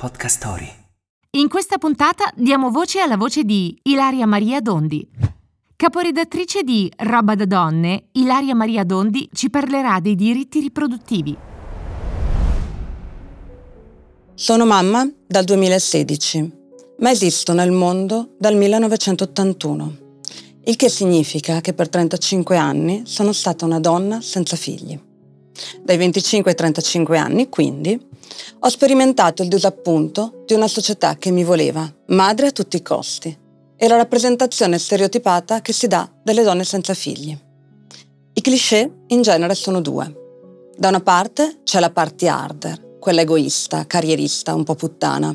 Podcast Story. In questa puntata diamo voce alla voce di Ilaria Maria Dondi. Caporedattrice di Roba da donne, Ilaria Maria Dondi ci parlerà dei diritti riproduttivi. Sono mamma dal 2016, ma esisto nel mondo dal 1981, il che significa che per 35 anni sono stata una donna senza figli. Dai 25 ai 35 anni, quindi, ho sperimentato il disappunto di una società che mi voleva madre a tutti i costi e la rappresentazione stereotipata che si dà delle donne senza figli. I cliché in genere sono due. Da una parte c'è la party harder, quella egoista, carrierista, un po' puttana.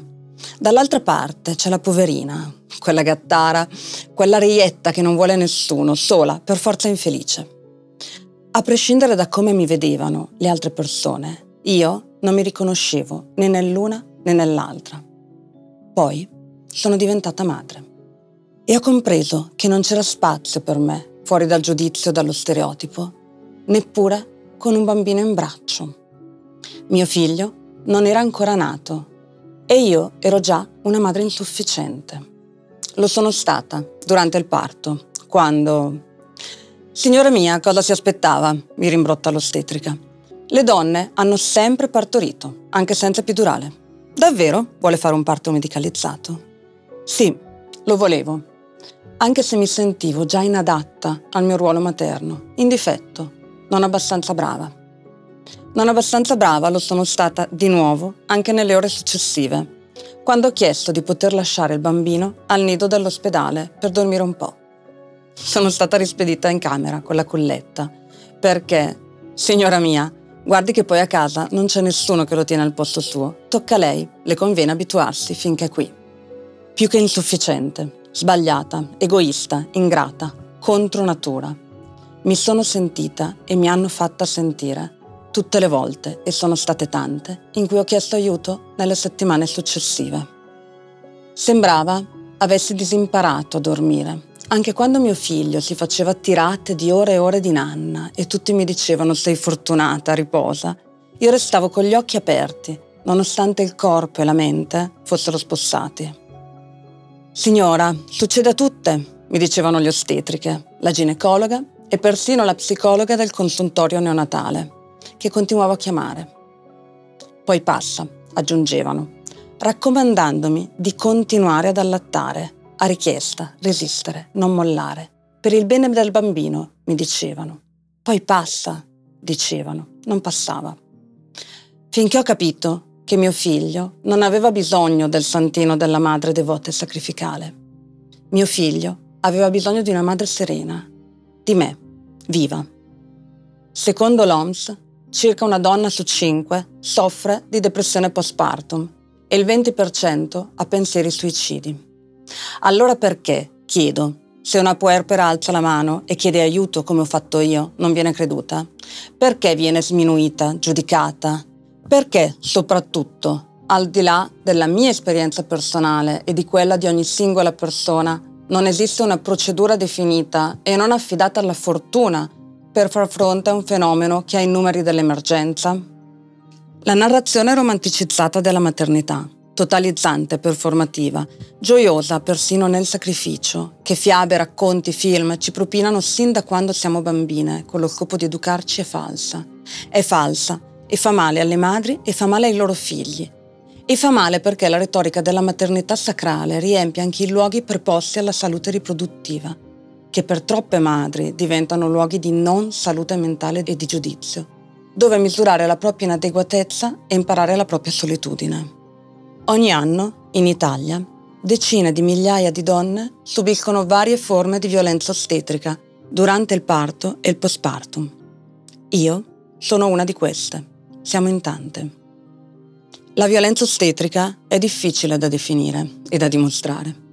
Dall'altra parte c'è la poverina, quella gattara, quella reietta che non vuole nessuno, sola, per forza infelice. A prescindere da come mi vedevano le altre persone, io non mi riconoscevo né nell'una né nell'altra. Poi sono diventata madre e ho compreso che non c'era spazio per me fuori dal giudizio dallo stereotipo, neppure con un bambino in braccio. Mio figlio non era ancora nato e io ero già una madre insufficiente. Lo sono stata durante il parto, quando... Signora mia, cosa si aspettava? mi rimbrotta l'ostetrica. Le donne hanno sempre partorito, anche senza epidurale. Davvero vuole fare un parto medicalizzato? Sì, lo volevo, anche se mi sentivo già inadatta al mio ruolo materno, in difetto, non abbastanza brava. Non abbastanza brava lo sono stata di nuovo anche nelle ore successive, quando ho chiesto di poter lasciare il bambino al nido dell'ospedale per dormire un po'. Sono stata rispedita in camera con la culletta, perché, signora mia, Guardi che poi a casa non c'è nessuno che lo tiene al posto suo. Tocca a lei, le conviene abituarsi finché è qui. Più che insufficiente, sbagliata, egoista, ingrata, contro natura. Mi sono sentita e mi hanno fatta sentire tutte le volte, e sono state tante, in cui ho chiesto aiuto nelle settimane successive. Sembrava avessi disimparato a dormire, anche quando mio figlio si faceva tirate di ore e ore di nanna e tutti mi dicevano sei fortunata, riposa, io restavo con gli occhi aperti, nonostante il corpo e la mente fossero spossati. Signora, succede a tutte, mi dicevano le ostetriche, la ginecologa e persino la psicologa del consultorio neonatale, che continuavo a chiamare. Poi passa, aggiungevano, raccomandandomi di continuare ad allattare a richiesta, resistere, non mollare. Per il bene del bambino, mi dicevano. Poi passa, dicevano. Non passava. Finché ho capito che mio figlio non aveva bisogno del santino della madre devota e sacrificale. Mio figlio aveva bisogno di una madre serena, di me, viva. Secondo l'OMS, circa una donna su cinque soffre di depressione postpartum e il 20% ha pensieri suicidi. Allora perché, chiedo, se una puerpera alza la mano e chiede aiuto come ho fatto io, non viene creduta? Perché viene sminuita, giudicata? Perché, soprattutto, al di là della mia esperienza personale e di quella di ogni singola persona, non esiste una procedura definita e non affidata alla fortuna per far fronte a un fenomeno che ha i numeri dell'emergenza? La narrazione romanticizzata della maternità totalizzante, performativa, gioiosa persino nel sacrificio, che fiabe, racconti, film ci propinano sin da quando siamo bambine, con lo scopo di educarci, è falsa. È falsa e fa male alle madri e fa male ai loro figli. E fa male perché la retorica della maternità sacrale riempie anche i luoghi preposti alla salute riproduttiva, che per troppe madri diventano luoghi di non salute mentale e di giudizio, dove misurare la propria inadeguatezza e imparare la propria solitudine. Ogni anno, in Italia, decine di migliaia di donne subiscono varie forme di violenza ostetrica durante il parto e il postpartum. Io sono una di queste. Siamo in tante. La violenza ostetrica è difficile da definire e da dimostrare.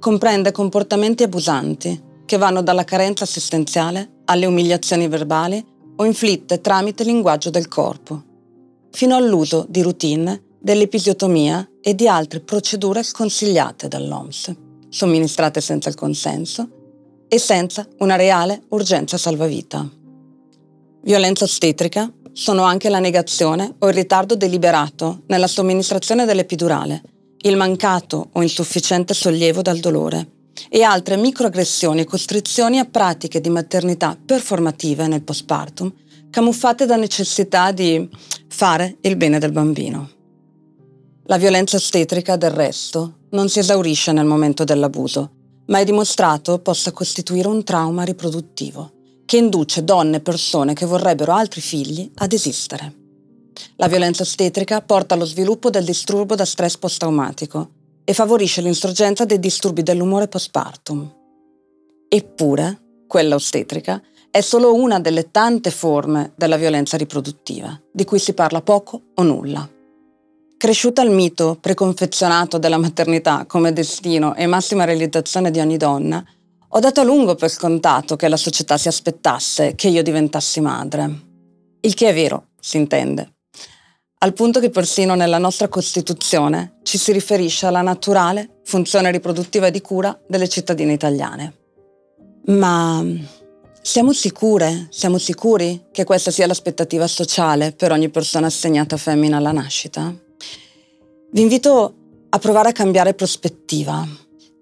Comprende comportamenti abusanti che vanno dalla carenza assistenziale alle umiliazioni verbali o inflitte tramite linguaggio del corpo, fino all'uso di routine dell'episiotomia e di altre procedure sconsigliate dall'OMS, somministrate senza il consenso e senza una reale urgenza salvavita. Violenza ostetrica sono anche la negazione o il ritardo deliberato nella somministrazione dell'epidurale, il mancato o insufficiente sollievo dal dolore e altre microaggressioni e costrizioni a pratiche di maternità performative nel postpartum, camuffate da necessità di fare il bene del bambino. La violenza ostetrica, del resto, non si esaurisce nel momento dell'abuso, ma è dimostrato possa costituire un trauma riproduttivo che induce donne e persone che vorrebbero altri figli ad esistere. La violenza ostetrica porta allo sviluppo del disturbo da stress post-traumatico e favorisce l'insorgenza dei disturbi dell'umore postpartum. Eppure, quella ostetrica è solo una delle tante forme della violenza riproduttiva, di cui si parla poco o nulla. Cresciuta al mito preconfezionato della maternità come destino e massima realizzazione di ogni donna, ho dato a lungo per scontato che la società si aspettasse che io diventassi madre. Il che è vero, si intende. Al punto che persino nella nostra Costituzione ci si riferisce alla naturale funzione riproduttiva di cura delle cittadine italiane. Ma siamo sicure, siamo sicuri che questa sia l'aspettativa sociale per ogni persona assegnata femmina alla nascita? Vi invito a provare a cambiare prospettiva.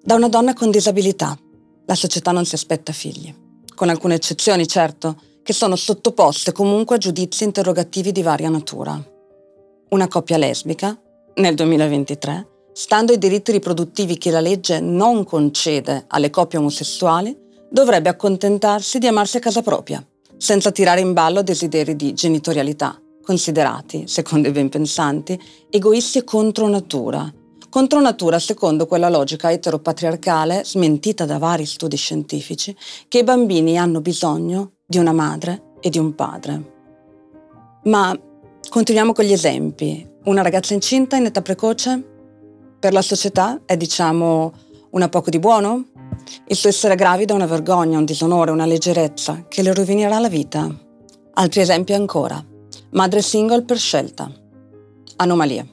Da una donna con disabilità, la società non si aspetta figli, con alcune eccezioni certo, che sono sottoposte comunque a giudizi interrogativi di varia natura. Una coppia lesbica, nel 2023, stando ai diritti riproduttivi che la legge non concede alle coppie omosessuali, dovrebbe accontentarsi di amarsi a casa propria, senza tirare in ballo desideri di genitorialità, considerati, secondo i ben pensanti, egoisti contro natura. Contro natura secondo quella logica eteropatriarcale, smentita da vari studi scientifici, che i bambini hanno bisogno di una madre e di un padre. Ma continuiamo con gli esempi. Una ragazza incinta in età precoce? Per la società è, diciamo, una poco di buono? Il suo essere gravida è una vergogna, un disonore, una leggerezza che le rovinerà la vita. Altri esempi ancora. Madre single per scelta. Anomalie.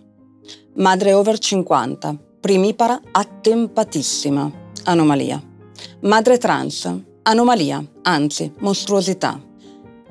Madre over 50. Primipara attempatissima. Anomalia. Madre trans. Anomalia, anzi, mostruosità.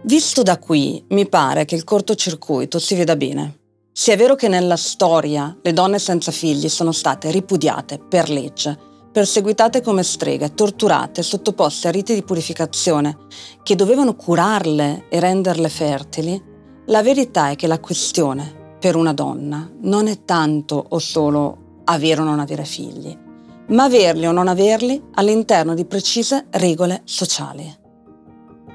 Visto da qui, mi pare che il cortocircuito si veda bene. Se è vero che nella storia le donne senza figli sono state ripudiate per legge, perseguitate come streghe, torturate, sottoposte a riti di purificazione che dovevano curarle e renderle fertili, la verità è che la questione per una donna non è tanto o solo avere o non avere figli, ma averli o non averli all'interno di precise regole sociali.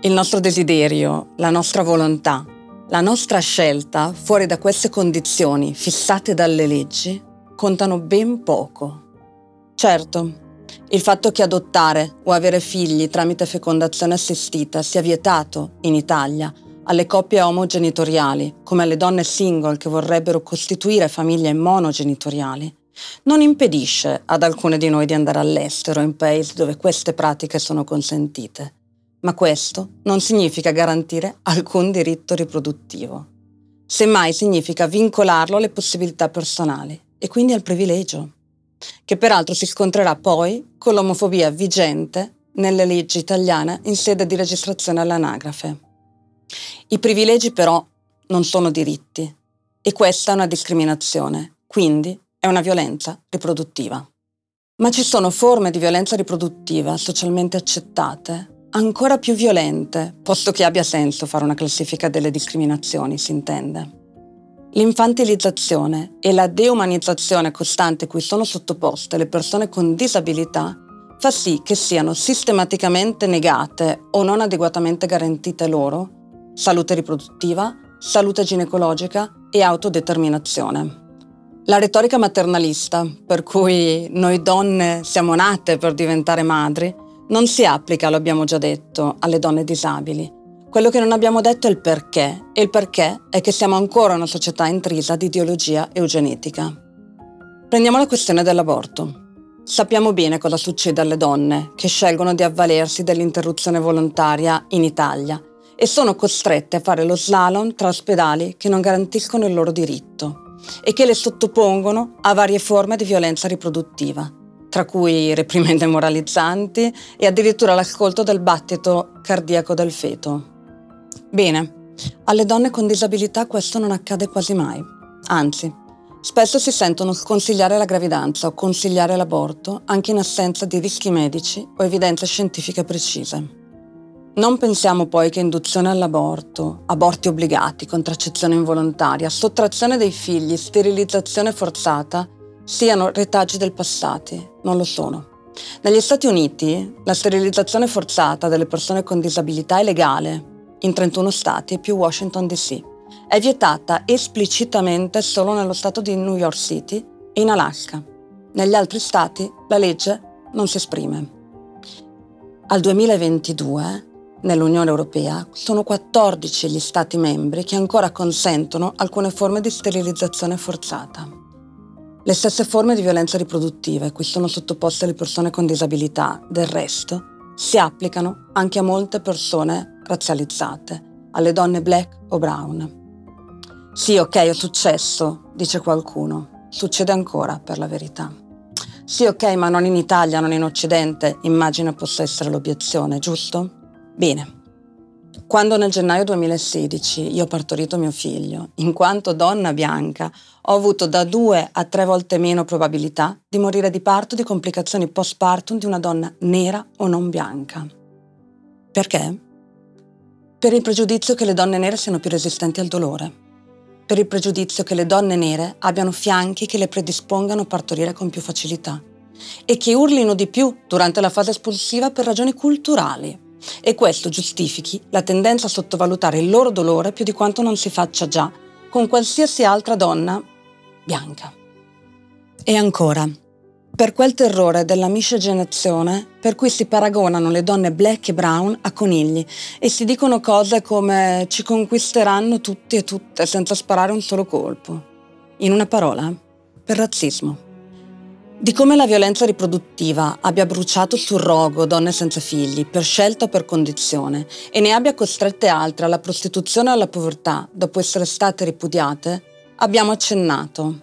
Il nostro desiderio, la nostra volontà, la nostra scelta fuori da queste condizioni fissate dalle leggi contano ben poco. Certo, il fatto che adottare o avere figli tramite fecondazione assistita sia vietato in Italia alle coppie omogenitoriali, come alle donne single che vorrebbero costituire famiglie monogenitoriali, non impedisce ad alcune di noi di andare all'estero in paesi dove queste pratiche sono consentite. Ma questo non significa garantire alcun diritto riproduttivo. Semmai significa vincolarlo alle possibilità personali e quindi al privilegio, che peraltro si scontrerà poi con l'omofobia vigente nelle leggi italiane in sede di registrazione all'anagrafe. I privilegi però non sono diritti e questa è una discriminazione, quindi è una violenza riproduttiva. Ma ci sono forme di violenza riproduttiva socialmente accettate ancora più violente, posto che abbia senso fare una classifica delle discriminazioni, si intende. L'infantilizzazione e la deumanizzazione costante cui sono sottoposte le persone con disabilità fa sì che siano sistematicamente negate o non adeguatamente garantite loro salute riproduttiva, salute ginecologica e autodeterminazione. La retorica maternalista, per cui noi donne siamo nate per diventare madri, non si applica, lo abbiamo già detto, alle donne disabili. Quello che non abbiamo detto è il perché, e il perché è che siamo ancora una società intrisa di ideologia eugenetica. Prendiamo la questione dell'aborto. Sappiamo bene cosa succede alle donne che scelgono di avvalersi dell'interruzione volontaria in Italia e sono costrette a fare lo slalom tra ospedali che non garantiscono il loro diritto e che le sottopongono a varie forme di violenza riproduttiva, tra cui reprimende moralizzanti e addirittura l'ascolto del battito cardiaco del feto. Bene, Alle donne con disabilità questo non accade quasi mai. Anzi, spesso si sentono sconsigliare la gravidanza o consigliare l'aborto anche in assenza di rischi medici o evidenze scientifiche precise. Non pensiamo poi che induzione all'aborto, aborti obbligati, contraccezione involontaria, sottrazione dei figli, sterilizzazione forzata siano retaggi del passato. Non lo sono. Negli Stati Uniti la sterilizzazione forzata delle persone con disabilità è legale in 31 stati più Washington DC. È vietata esplicitamente solo nello stato di New York City e in Alaska. Negli altri stati la legge non si esprime. Al 2022 nell'Unione Europea sono 14 gli Stati membri che ancora consentono alcune forme di sterilizzazione forzata. Le stesse forme di violenza riproduttiva a cui sono sottoposte le persone con disabilità, del resto, si applicano anche a molte persone razzializzate, alle donne black o brown. Sì, ok, è successo, dice qualcuno. Succede ancora, per la verità. Sì, ok, ma non in Italia, non in Occidente, immagino possa essere l'obiezione, giusto? Bene. Quando nel gennaio 2016 io ho partorito mio figlio, in quanto donna bianca, ho avuto da due a tre volte meno probabilità di morire di parto di complicazioni postpartum di una donna nera o non bianca. Perché? Per il pregiudizio che le donne nere siano più resistenti al dolore. Per il pregiudizio che le donne nere abbiano fianchi che le predispongano a partorire con più facilità e che urlino di più durante la fase espulsiva per ragioni culturali e questo giustifichi la tendenza a sottovalutare il loro dolore più di quanto non si faccia già con qualsiasi altra donna bianca. E ancora, per quel terrore della miscegenazione per cui si paragonano le donne black e brown a conigli e si dicono cose come ci conquisteranno tutti e tutte senza sparare un solo colpo. In una parola, per razzismo. Di come la violenza riproduttiva abbia bruciato sul rogo donne senza figli, per scelta o per condizione, e ne abbia costrette altre alla prostituzione e alla povertà dopo essere state ripudiate, abbiamo accennato.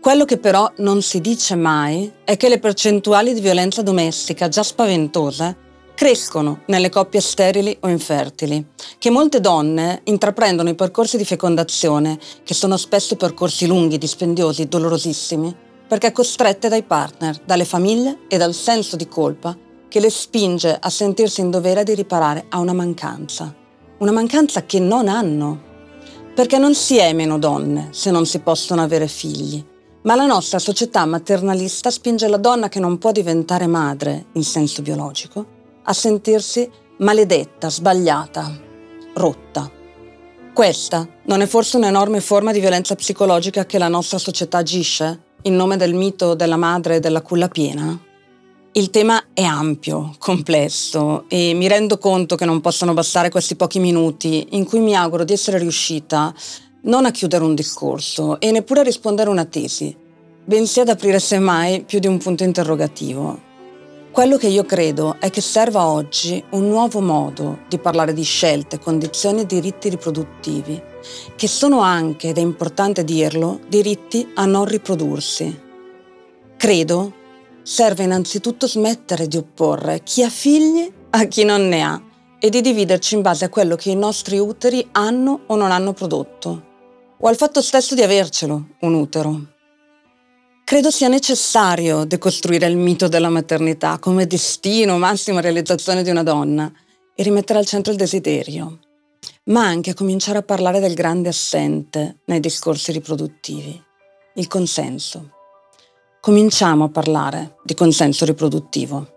Quello che però non si dice mai è che le percentuali di violenza domestica già spaventose crescono nelle coppie sterili o infertili, che molte donne intraprendono i percorsi di fecondazione, che sono spesso percorsi lunghi, dispendiosi, dolorosissimi, perché costrette dai partner, dalle famiglie e dal senso di colpa che le spinge a sentirsi in dovere di riparare a una mancanza. Una mancanza che non hanno. Perché non si è meno donne se non si possono avere figli. Ma la nostra società maternalista spinge la donna che non può diventare madre in senso biologico a sentirsi maledetta, sbagliata, rotta. Questa non è forse un'enorme forma di violenza psicologica che la nostra società agisce? In nome del mito della madre della culla piena? Il tema è ampio, complesso e mi rendo conto che non possono bastare questi pochi minuti in cui mi auguro di essere riuscita non a chiudere un discorso e neppure a rispondere a una tesi, bensì ad aprire semmai più di un punto interrogativo. Quello che io credo è che serva oggi un nuovo modo di parlare di scelte, condizioni e diritti riproduttivi che sono anche, ed è importante dirlo, diritti a non riprodursi. Credo serve innanzitutto smettere di opporre chi ha figli a chi non ne ha e di dividerci in base a quello che i nostri uteri hanno o non hanno prodotto, o al fatto stesso di avercelo, un utero. Credo sia necessario decostruire il mito della maternità come destino, massima realizzazione di una donna e rimettere al centro il desiderio, ma anche a cominciare a parlare del grande assente nei discorsi riproduttivi, il consenso. Cominciamo a parlare di consenso riproduttivo.